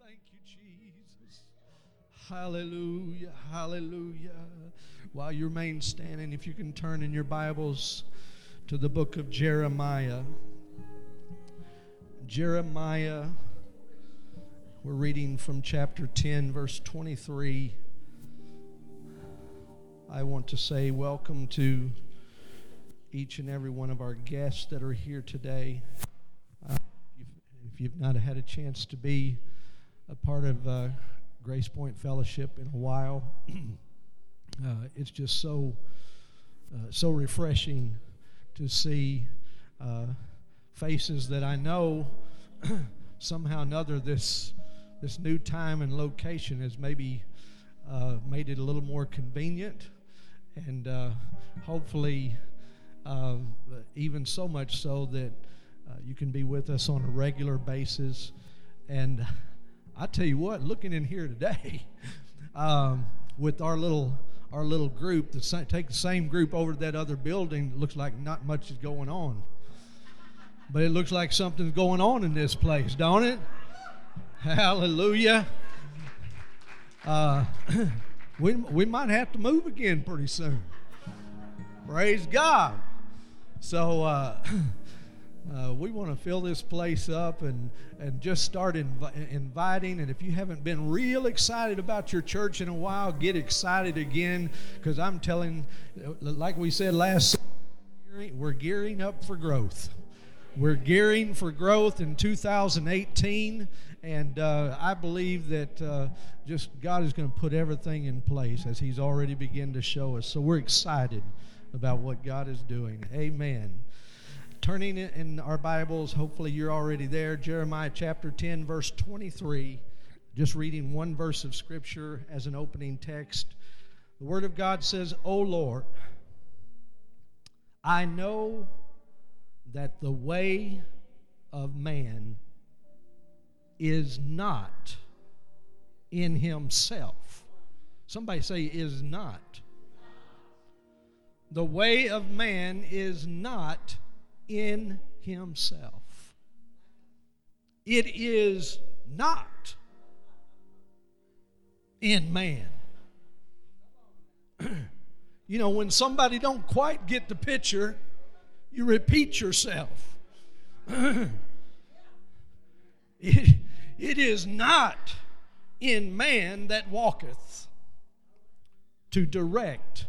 Thank you, Jesus. Hallelujah. Hallelujah. While you remain standing, if you can turn in your Bibles to the book of Jeremiah. Jeremiah, we're reading from chapter 10, verse 23. I want to say welcome to each and every one of our guests that are here today. Uh, if you've not had a chance to be a part of uh, Grace Point Fellowship in a while, uh, it's just so uh, so refreshing to see uh, faces that I know somehow or another this this new time and location has maybe uh, made it a little more convenient and hopefully uh, even so much so that you can be with us on a regular basis. And I tell you what, looking in here today, um, with our little our little group, the take the same group over to that other building, looks like not much is going on. But it looks like something's going on in this place, don't it? Hallelujah. Uh, we, we might have to move again pretty soon. Praise God. So uh, uh, we want to fill this place up and, and just start inv- inviting. And if you haven't been real excited about your church in a while, get excited again because I'm telling, like we said last, we're gearing up for growth. We're gearing for growth in 2018, and uh, I believe that uh, just God is going to put everything in place as He's already begun to show us. So we're excited about what God is doing. Amen. Turning in our Bibles, hopefully you're already there. Jeremiah chapter 10, verse 23. Just reading one verse of Scripture as an opening text. The Word of God says, O Lord, I know that the way of man is not in himself. Somebody say, is not the way of man is not in himself. It is not in man. you know, when somebody don't quite get the picture, you repeat yourself. it, it is not in man that walketh to direct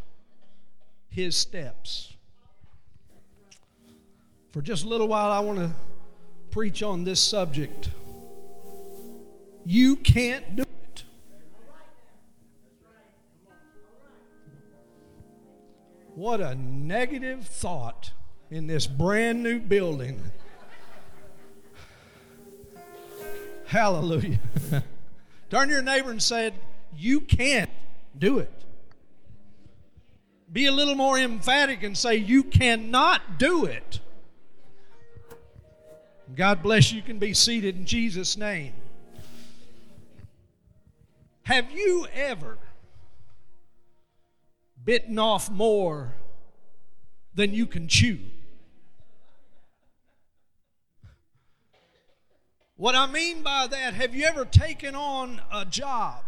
his steps. For just a little while, I want to preach on this subject. You can't do it. What a negative thought in this brand new building. Hallelujah. Turn to your neighbor and said, You can't do it be a little more emphatic and say, You cannot do it. God bless you. You can be seated in Jesus' name. Have you ever bitten off more than you can chew? What I mean by that, have you ever taken on a job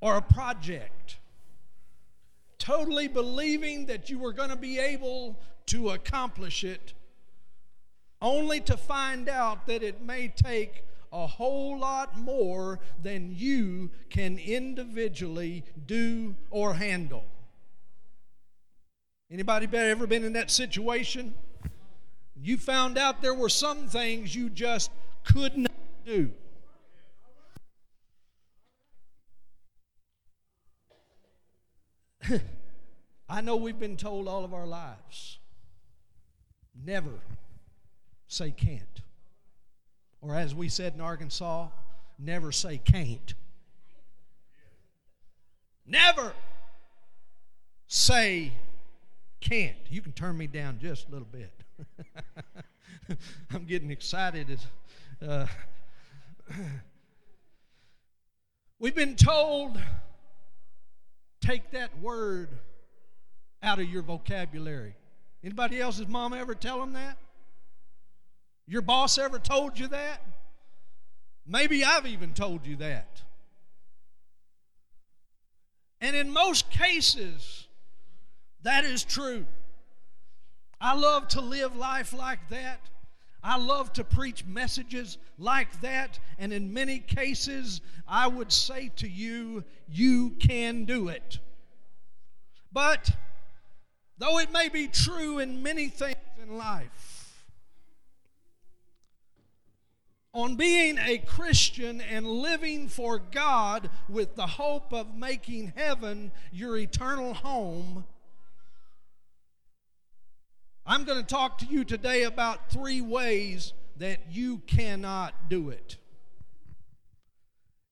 or a project totally believing that you were going to be able to accomplish it, only to find out that it may take a whole lot more than you can individually do or handle. Anybody ever been in that situation? You found out there were some things you just could not do. I know we've been told all of our lives never say can't. Or as we said in Arkansas, never say can't. Never say can't. You can turn me down just a little bit. I'm getting excited. As, uh, we've been told take that word out of your vocabulary. Anybody else's mom ever tell them that? Your boss ever told you that? Maybe I've even told you that. And in most cases, that is true. I love to live life like that. I love to preach messages like that. And in many cases, I would say to you, you can do it. But though it may be true in many things in life, on being a Christian and living for God with the hope of making heaven your eternal home, I'm going to talk to you today about three ways that you cannot do it.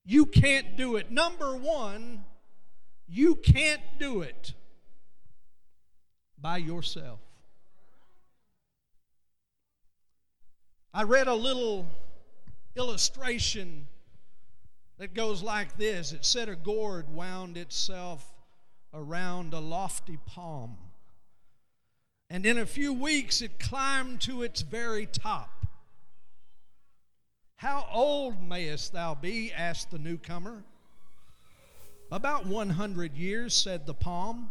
You can't do it. Number one, you can't do it by yourself. I read a little illustration that goes like this it said a gourd wound itself around a lofty palm and in a few weeks it climbed to its very top. How old mayest thou be? asked the newcomer. About 100 years, said the palm.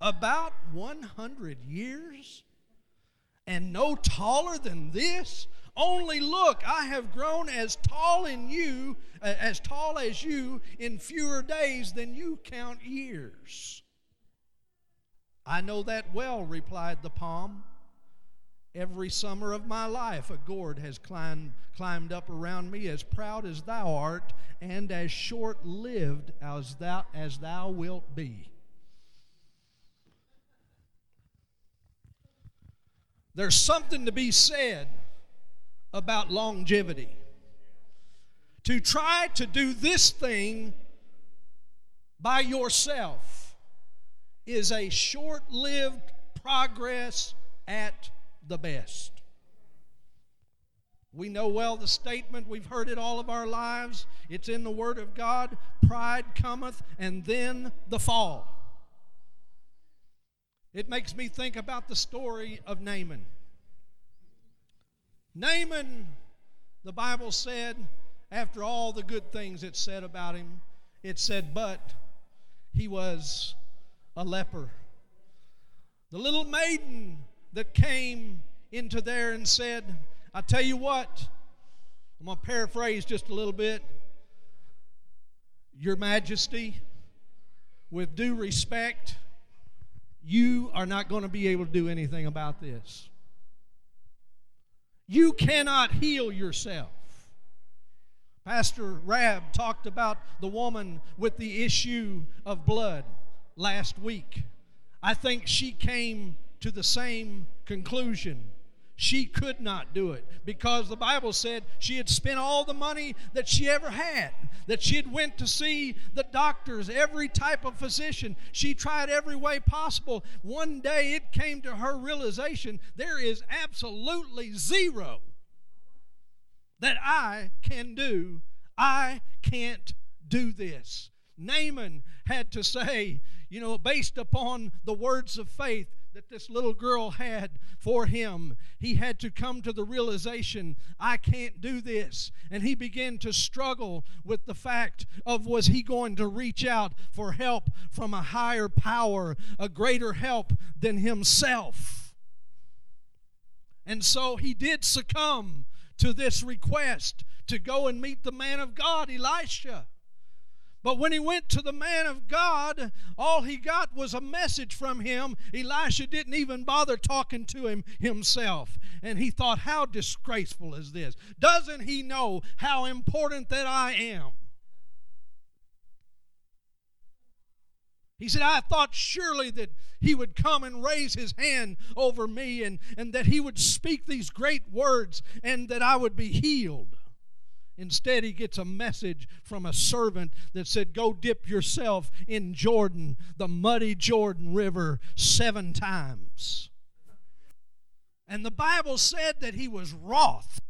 About 100 years? And no taller than this? Only look, I have grown as tall in you, as tall as you in fewer days than you count years. I know that well, replied the palm. Every summer of my life, a gourd has climbed, climbed up around me, as proud as thou art, and as short lived as thou, as thou wilt be. There's something to be said about longevity. To try to do this thing by yourself is a short lived progress at the best. We know well the statement, we've heard it all of our lives. It's in the Word of God pride cometh and then the fall. It makes me think about the story of Naaman. Naaman, the Bible said, after all the good things it said about him, it said, but he was a leper. The little maiden that came into there and said, I tell you what, I'm going to paraphrase just a little bit. Your Majesty, with due respect, you are not going to be able to do anything about this. You cannot heal yourself. Pastor Rab talked about the woman with the issue of blood last week. I think she came to the same conclusion. She could not do it because the Bible said she had spent all the money that she ever had. That she had went to see the doctors, every type of physician. She tried every way possible. One day it came to her realization there is absolutely zero that I can do. I can't do this. Naaman had to say, you know, based upon the words of faith that this little girl had for him, he had to come to the realization, I can't do this. And he began to struggle with the fact of was he going to reach out for help from a higher power, a greater help than himself. And so he did succumb to this request to go and meet the man of God, Elisha. But when he went to the man of God, all he got was a message from him. Elisha didn't even bother talking to him himself. And he thought, how disgraceful is this? Doesn't he know how important that I am? He said, I thought surely that he would come and raise his hand over me and, and that he would speak these great words and that I would be healed. Instead, he gets a message from a servant that said, Go dip yourself in Jordan, the muddy Jordan River, seven times. And the Bible said that he was wroth.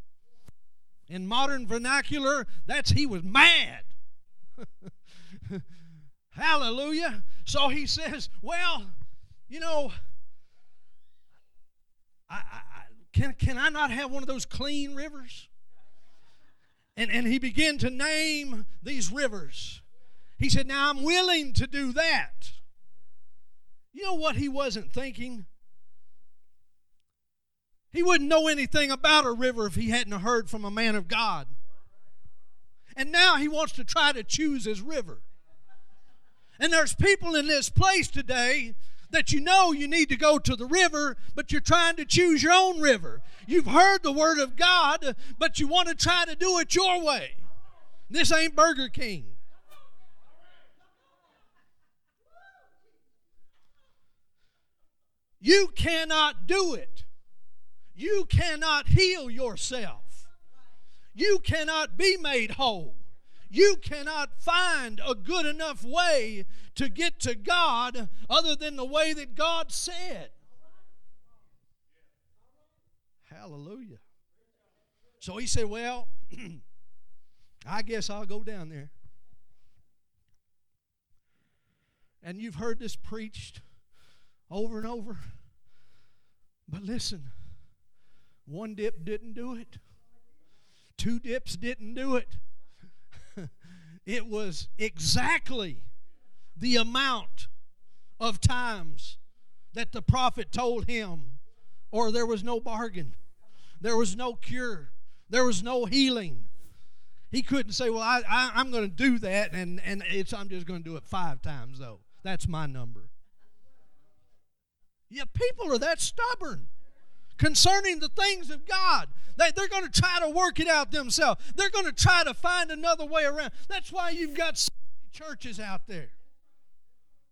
In modern vernacular, that's he was mad. Hallelujah. So he says, Well, you know, I, I, can, can I not have one of those clean rivers? And, and he began to name these rivers. He said, Now I'm willing to do that. You know what he wasn't thinking? He wouldn't know anything about a river if he hadn't heard from a man of God. And now he wants to try to choose his river. And there's people in this place today that you know you need to go to the river, but you're trying to choose your own river. You've heard the word of God, but you want to try to do it your way. This ain't Burger King. You cannot do it. You cannot heal yourself. You cannot be made whole. You cannot find a good enough way to get to God other than the way that God said. Hallelujah. So he said, Well, I guess I'll go down there. And you've heard this preached over and over. But listen, one dip didn't do it, two dips didn't do it. It was exactly the amount of times that the prophet told him, or there was no bargain, there was no cure, there was no healing. He couldn't say, Well, I, I, am going to do that, and, and it's, I'm just going to do it five times, though. That's my number. Yeah, people are that stubborn concerning the things of God. They, they're going to try to work it out themselves. They're going to try to find another way around. That's why you've got so many churches out there.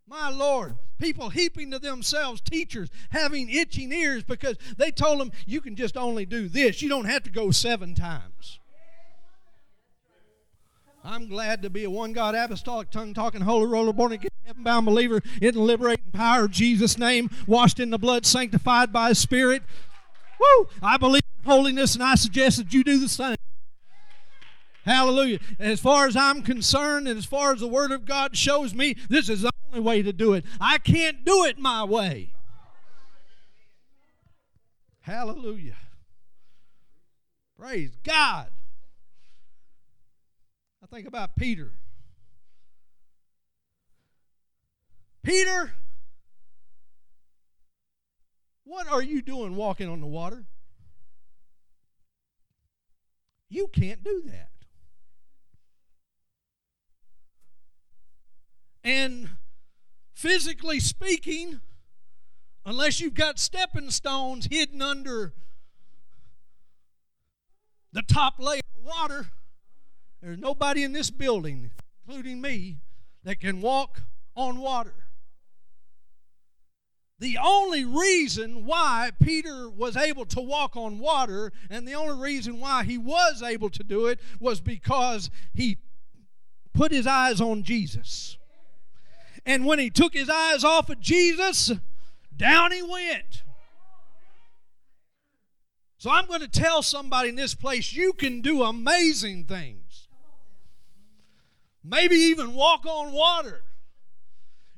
My Lord, people heaping to themselves teachers having itching ears because they told them you can just only do this. You don't have to go seven times. I'm glad to be a one God apostolic tongue talking holy roller born again heaven bound believer in the liberating power of Jesus' name, washed in the blood, sanctified by His Spirit. Woo! I believe in holiness and I suggest that you do the same. Hallelujah. As far as I'm concerned, and as far as the Word of God shows me, this is the only way to do it. I can't do it my way. Hallelujah. Praise God. I think about Peter. Peter, what are you doing walking on the water? You can't do that. And physically speaking, unless you've got stepping stones hidden under the top layer of water, there's nobody in this building, including me, that can walk on water. The only reason why Peter was able to walk on water and the only reason why he was able to do it was because he put his eyes on Jesus. And when he took his eyes off of Jesus, down he went. So I'm going to tell somebody in this place you can do amazing things. Maybe even walk on water.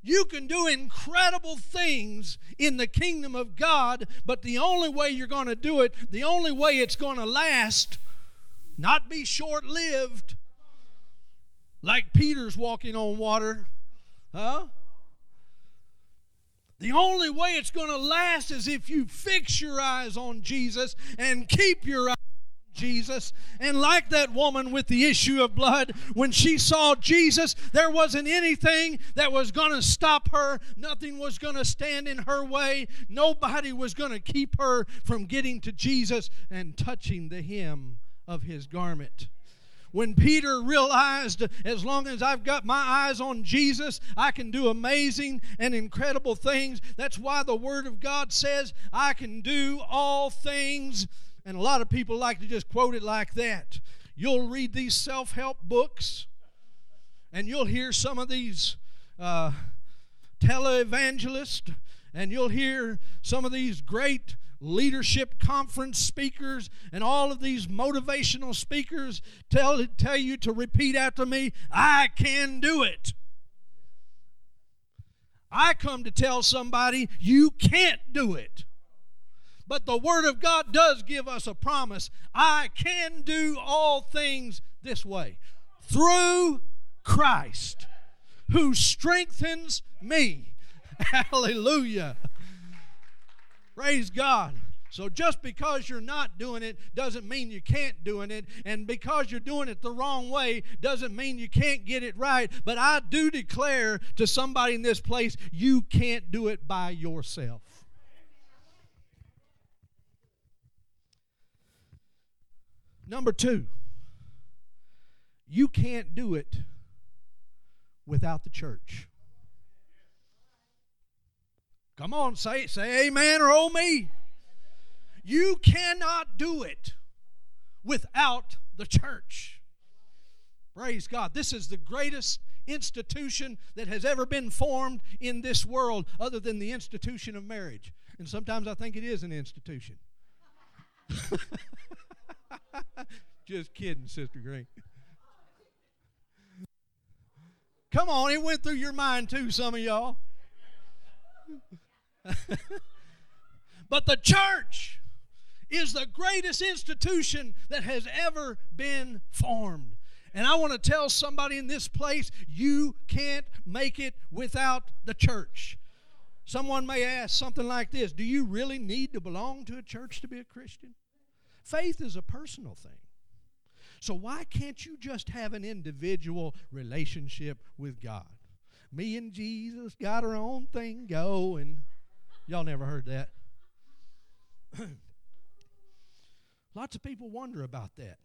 You can do incredible things in the kingdom of God, but the only way you're going to do it, the only way it's going to last, not be short lived, like Peter's walking on water Huh? The only way it's going to last is if you fix your eyes on Jesus and keep your eyes Jesus. And like that woman with the issue of blood, when she saw Jesus, there wasn't anything that was going to stop her. Nothing was going to stand in her way. Nobody was going to keep her from getting to Jesus and touching the hem of his garment when Peter realized, as long as I've got my eyes on Jesus, I can do amazing and incredible things. That's why the Word of God says, I can do all things. And a lot of people like to just quote it like that. You'll read these self help books, and you'll hear some of these uh, televangelists, and you'll hear some of these great leadership conference speakers and all of these motivational speakers tell, tell you to repeat after me I can do it. I come to tell somebody you can't do it. But the Word of God does give us a promise I can do all things this way through Christ who strengthens me. Hallelujah. Praise God. So just because you're not doing it doesn't mean you can't doing it and because you're doing it the wrong way doesn't mean you can't get it right but I do declare to somebody in this place you can't do it by yourself. Number 2 you can't do it without the church. Come on, say say amen or oh me. You cannot do it without the church. Praise God. This is the greatest institution that has ever been formed in this world other than the institution of marriage. And sometimes I think it is an institution. Just kidding, Sister Green. Come on, it went through your mind too, some of y'all. but the church is the greatest institution that has ever been formed. And I want to tell somebody in this place you can't make it without the church. Someone may ask something like this Do you really need to belong to a church to be a Christian? Faith is a personal thing. So why can't you just have an individual relationship with God? Me and Jesus got our own thing going. Y'all never heard that. Lots of people wonder about that.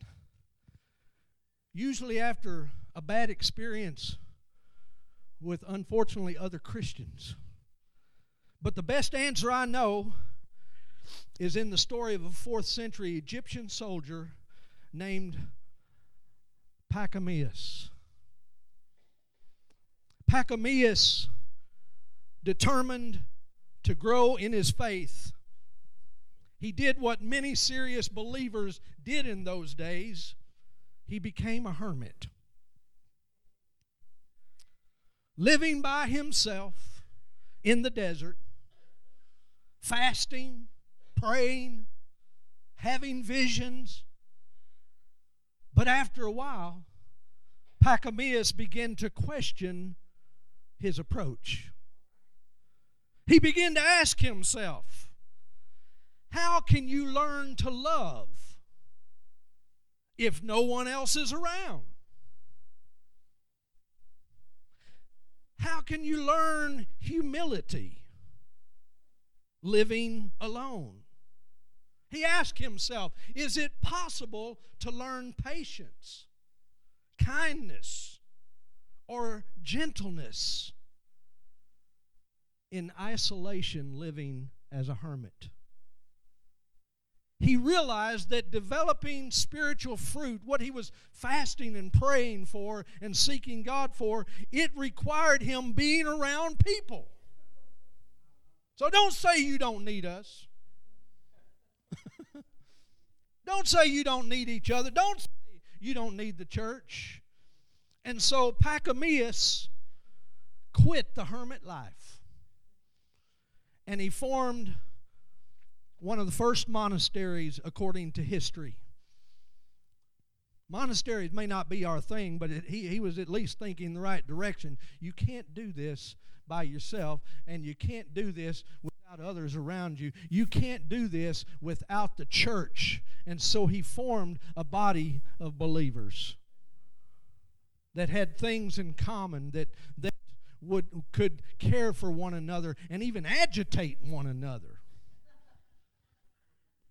Usually, after a bad experience with unfortunately other Christians. But the best answer I know is in the story of a fourth century Egyptian soldier named Pachomius. Pachomius determined to grow in his faith he did what many serious believers did in those days he became a hermit. Living by himself in the desert, fasting, praying, having visions. But after a while, Pachomius began to question his approach. He began to ask himself, how can you learn to love if no one else is around? How can you learn humility living alone? He asked himself, is it possible to learn patience, kindness, or gentleness in isolation living as a hermit? he realized that developing spiritual fruit, what he was fasting and praying for and seeking God for, it required him being around people. So don't say you don't need us. Don't say you don't need each other. Don't say you don't need the church. And so Pachomius quit the hermit life. And he formed one of the first monasteries according to history. Monasteries may not be our thing, but it, he, he was at least thinking the right direction. You can't do this by yourself, and you can't do this without others around you. You can't do this without the church. And so he formed a body of believers that had things in common, that, that would, could care for one another and even agitate one another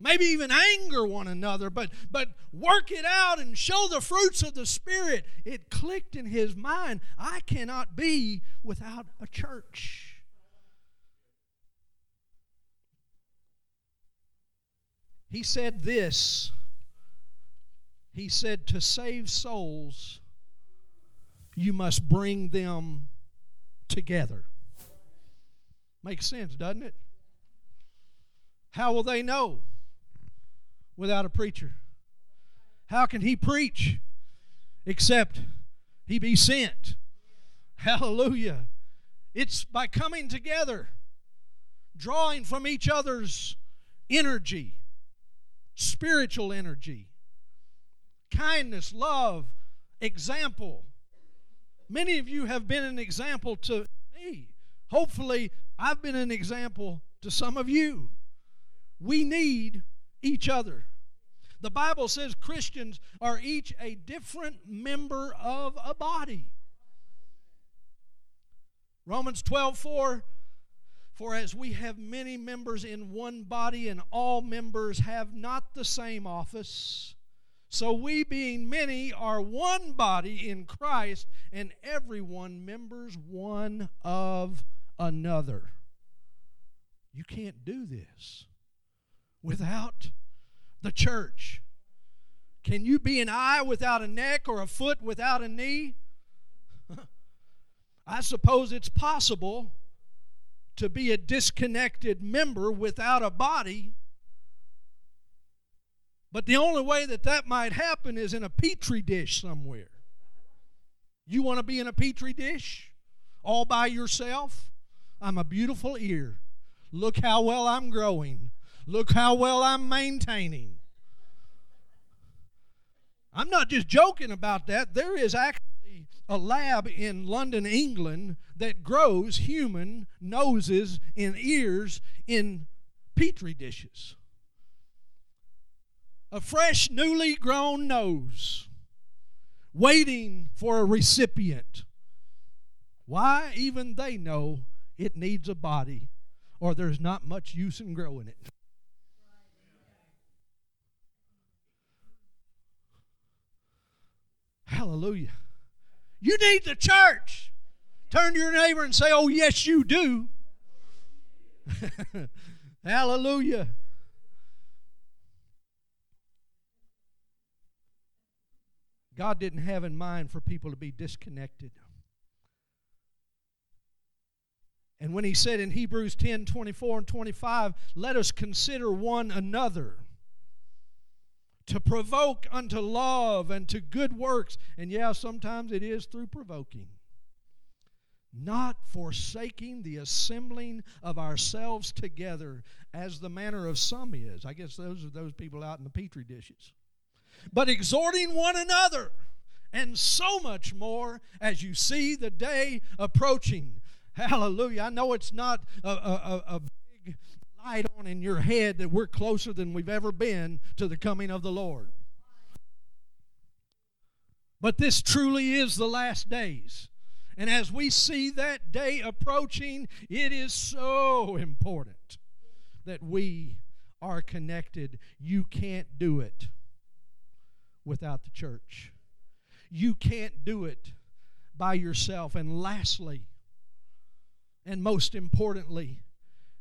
maybe even anger one another, but, but work it out and show the fruits of the Spirit. It clicked in his mind I cannot be without a church. He said this He said, To save souls, you must bring them together. Makes sense, doesn't it? How will they know? Without a preacher? How can he preach except he be sent? Hallelujah. It's by coming together, drawing from each other's energy, spiritual energy, kindness, love, example. Many of you have been an example to me. Hopefully, I've been an example to some of you. We need each other. The Bible says Christians are each a different member of a body. Romans 12 4 For as we have many members in one body, and all members have not the same office, so we, being many, are one body in Christ, and everyone members one of another. You can't do this without the church. Can you be an eye without a neck or a foot without a knee? I suppose it's possible to be a disconnected member without a body. But the only way that that might happen is in a petri dish somewhere. You want to be in a petri dish all by yourself? I'm a beautiful ear. Look how well I'm growing. Look how well I'm maintaining. I'm not just joking about that. There is actually a lab in London, England, that grows human noses and ears in petri dishes. A fresh, newly grown nose waiting for a recipient. Why? Even they know it needs a body, or there's not much use in growing it. Hallelujah. You need the church. Turn to your neighbor and say, Oh, yes, you do. Hallelujah. God didn't have in mind for people to be disconnected. And when he said in Hebrews 10 24 and 25, let us consider one another to provoke unto love and to good works. And yeah, sometimes it is through provoking. Not forsaking the assembling of ourselves together as the manner of some is. I guess those are those people out in the petri dishes. But exhorting one another, and so much more as you see the day approaching. Hallelujah. I know it's not a, a, a big light on in your head that we're closer than we've ever been to the coming of the Lord. But this truly is the last days. And as we see that day approaching, it is so important that we are connected. You can't do it without the church. You can't do it by yourself. And lastly, and most importantly,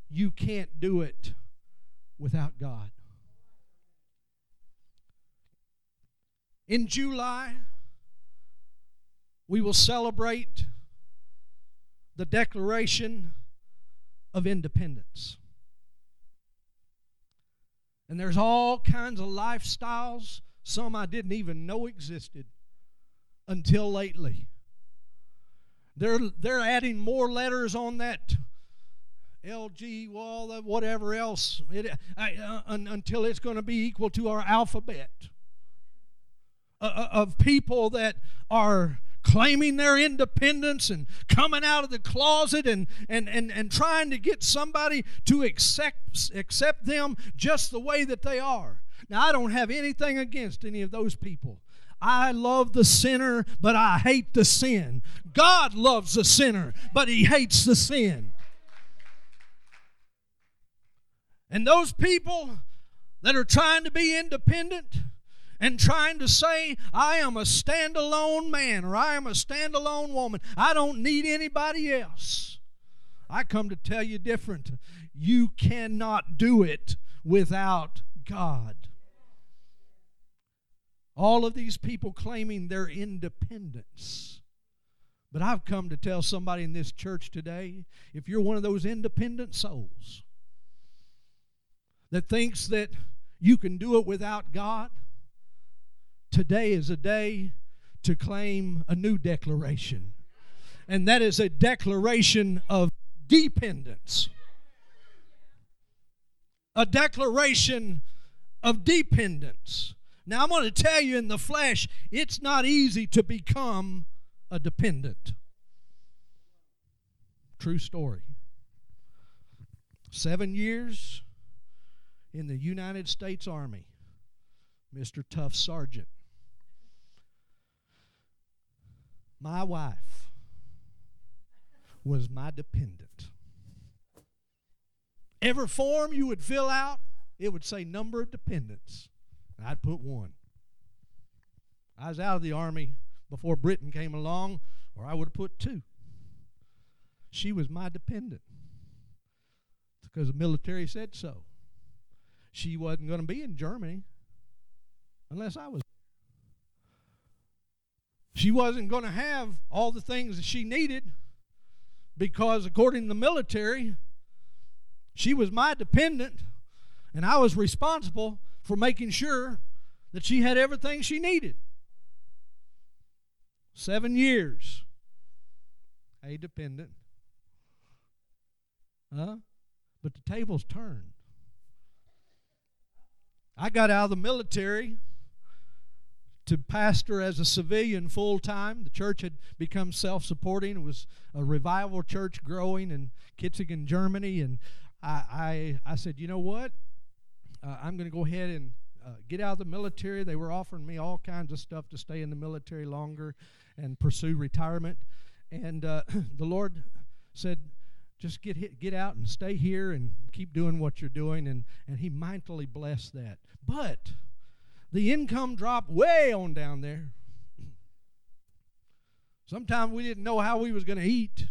you can't do it without God. In July, we will celebrate the Declaration of Independence. And there's all kinds of lifestyles, some I didn't even know existed until lately. They're, they're adding more letters on that LG, well, whatever else, it, uh, until it's going to be equal to our alphabet uh, uh, of people that are claiming their independence and coming out of the closet and, and, and, and trying to get somebody to accept, accept them just the way that they are. Now, I don't have anything against any of those people. I love the sinner, but I hate the sin. God loves the sinner, but he hates the sin. And those people that are trying to be independent and trying to say, I am a standalone man or I am a standalone woman, I don't need anybody else. I come to tell you different. You cannot do it without God. All of these people claiming their independence. But I've come to tell somebody in this church today if you're one of those independent souls that thinks that you can do it without God, today is a day to claim a new declaration. And that is a declaration of dependence. A declaration of dependence Now, I'm going to tell you in the flesh, it's not easy to become a dependent. True story. Seven years in the United States Army, Mr. Tough Sergeant. My wife was my dependent. Every form you would fill out, it would say number of dependents. I'd put one. I was out of the army before Britain came along, or I would have put two. She was my dependent because the military said so. She wasn't going to be in Germany unless I was. She wasn't going to have all the things that she needed because, according to the military, she was my dependent and I was responsible for making sure that she had everything she needed. Seven years. A dependent. Huh? But the tables turned. I got out of the military to pastor as a civilian full time. The church had become self supporting. It was a revival church growing in Kitzingen, Germany. And I, I, I said, you know what? Uh, I'm going to go ahead and uh, get out of the military. They were offering me all kinds of stuff to stay in the military longer and pursue retirement. And uh, the Lord said, just get hit, get out and stay here and keep doing what you're doing. And, and He mightily blessed that. But the income dropped way on down there. Sometimes we didn't know how we was going to eat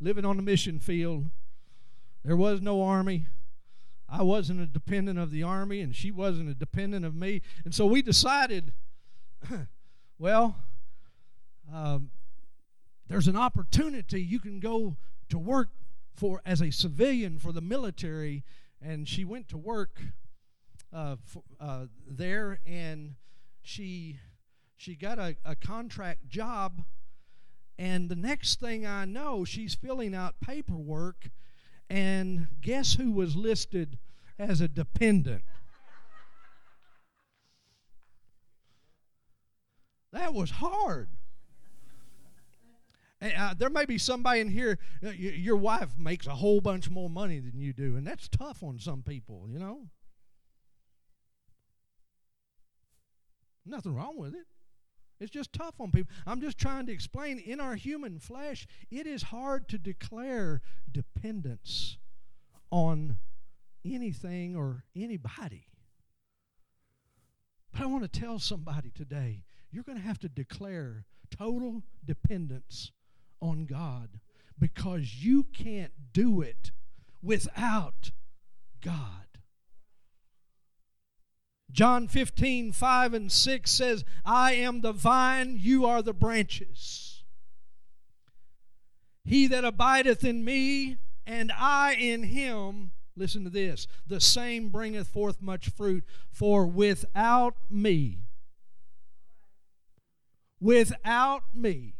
living on the mission field. There was no army. I wasn't a dependent of the army, and she wasn't a dependent of me. And so we decided, well, um, there's an opportunity you can go to work for as a civilian for the military, and she went to work uh, for, uh, there, and she she got a, a contract job, and the next thing I know, she's filling out paperwork, and guess who was listed as a dependent? That was hard. Uh, there may be somebody in here, uh, your wife makes a whole bunch more money than you do, and that's tough on some people, you know? Nothing wrong with it. It's just tough on people. I'm just trying to explain in our human flesh, it is hard to declare dependence on anything or anybody. But I want to tell somebody today you're going to have to declare total dependence on God because you can't do it without God. John 15, 5 and 6 says, I am the vine, you are the branches. He that abideth in me, and I in him, listen to this, the same bringeth forth much fruit. For without me, without me,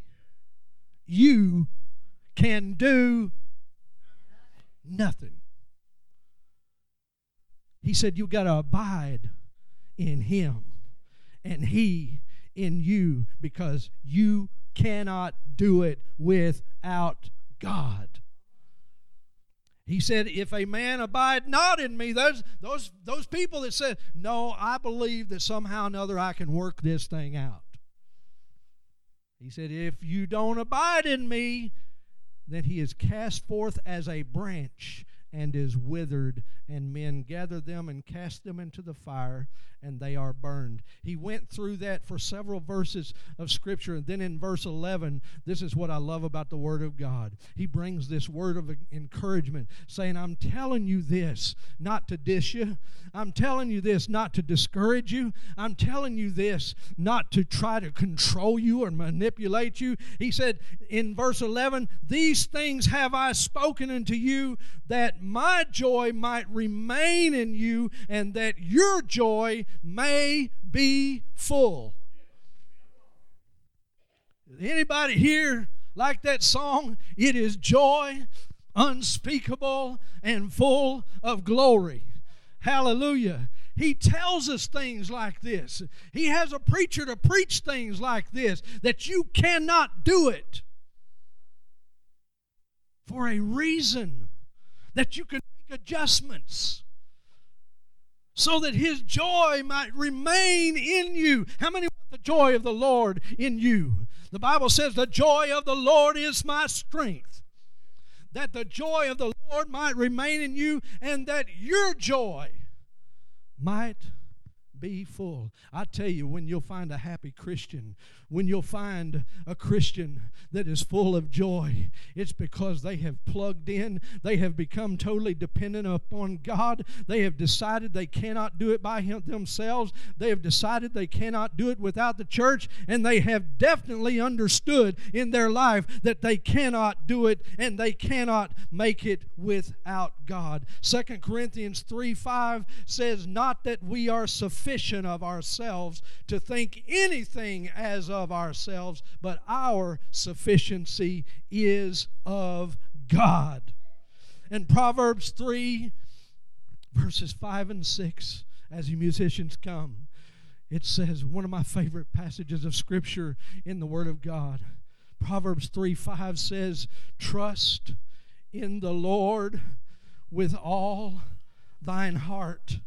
you can do nothing. He said, You got to abide in Him and He in you because you cannot do it without God. He said, If a man abide not in me, those, those, those people that said, No, I believe that somehow or another I can work this thing out. He said, If you don't abide in me, then he is cast forth as a branch and is withered, and men gather them and cast them into the fire, and they are burned. He went through that for several verses of Scripture, and then in verse 11, this is what I love about the Word of God. He brings this word of encouragement, saying, I'm telling you this not to dish you, I'm telling you this not to discourage you, I'm telling you this not to try to control you or manipulate you. He said in verse 11, These things have I spoken unto you that my joy might remain in you and that your joy may be full. Anybody here like that song? It is joy unspeakable and full of glory. Hallelujah. he tells us things like this. He has a preacher to preach things like this that you cannot do it for a reason that you can make adjustments so that his joy might remain in you. How many want the joy of the Lord in you? The Bible says, The joy of the Lord is my strength. That the joy of the Lord might remain in you and that your joy might be full. I tell you, when you'll find a happy Christian, when you'll find a Christian that is full of joy, it's because they have plugged in, they have become totally dependent upon God, they have decided they cannot do it by themselves, they have decided they cannot do it without the church, and they have definitely understood in their life that they cannot do it and they cannot make it without God. Second Corinthians 3 5 says, Not that we are sufficient of ourselves to think anything as of ourselves, but our sufficiency is of God. And Proverbs 3, verses 5 and 6, as you musicians come, it says, one of my favorite passages of Scripture in the Word of God. Proverbs 3 5 says, Trust in the Lord with all thine heart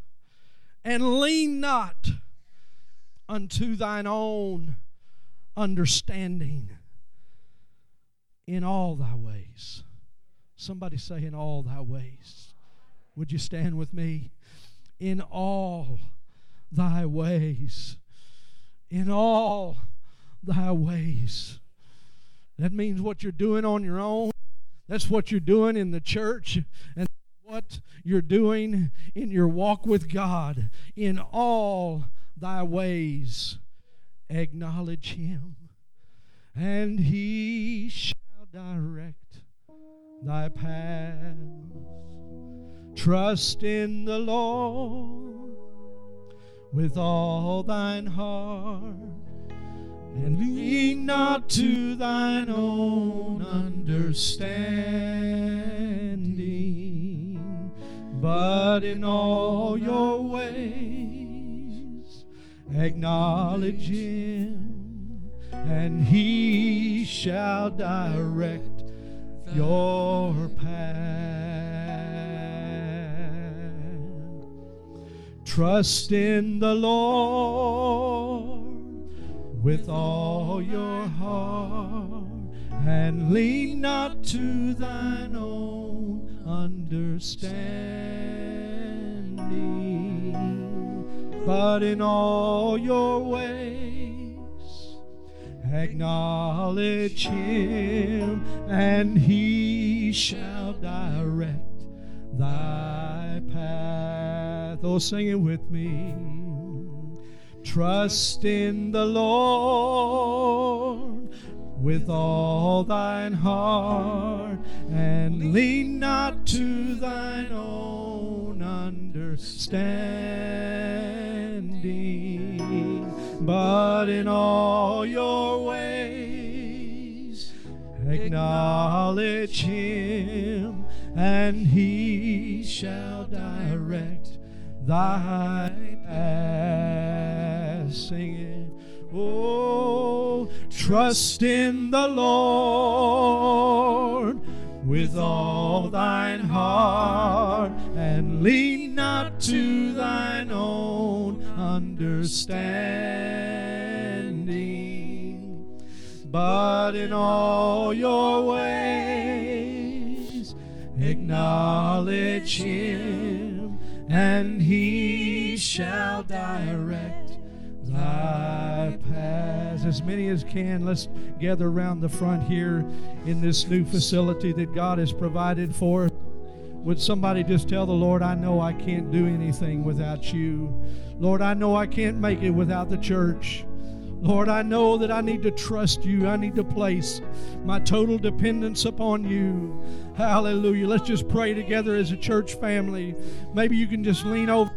and lean not unto thine own understanding in all thy ways. Somebody say, in all thy ways. Would you stand with me? In all thy ways. In all thy ways. That means what you're doing on your own. That's what you're doing in the church. And what you're doing in your walk with God. In all thy ways, acknowledge Him, and He shall direct thy path. Trust in the Lord with all thine heart, and lean not to thine own understanding but in all your ways acknowledge him, and he shall direct your path. Trust in the Lord with all your heart, and lean not to thine own understanding, but in all your ways acknowledge Him, and He shall direct thy path. Oh, sing it with me. Trust in the Lord with all thine heart, and lean not to thine own understanding, but in all your ways acknowledge him, and he shall direct thy path. Sing it. Oh, trust in the Lord with all thine heart, and lean not to thine own understanding, but in all your ways acknowledge him, and he shall direct thy paths. As many as can, let's gather around the front here in this new facility that God has provided for. Would somebody just tell the Lord, I know I can't do anything without you. Lord, I know I can't make it without the church. Lord, I know that I need to trust you. I need to place my total dependence upon you. Hallelujah. Let's just pray together as a church family. Maybe you can just lean over.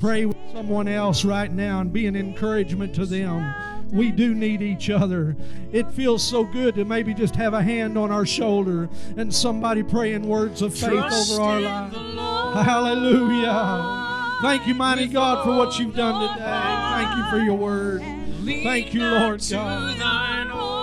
Pray with someone else right now and be an encouragement to them. We do need each other. It feels so good to maybe just have a hand on our shoulder and somebody praying words of faith Trust over our lives. Hallelujah. Thank you, mighty God, for what you've done today. Thank you for your word. Thank you, Lord God.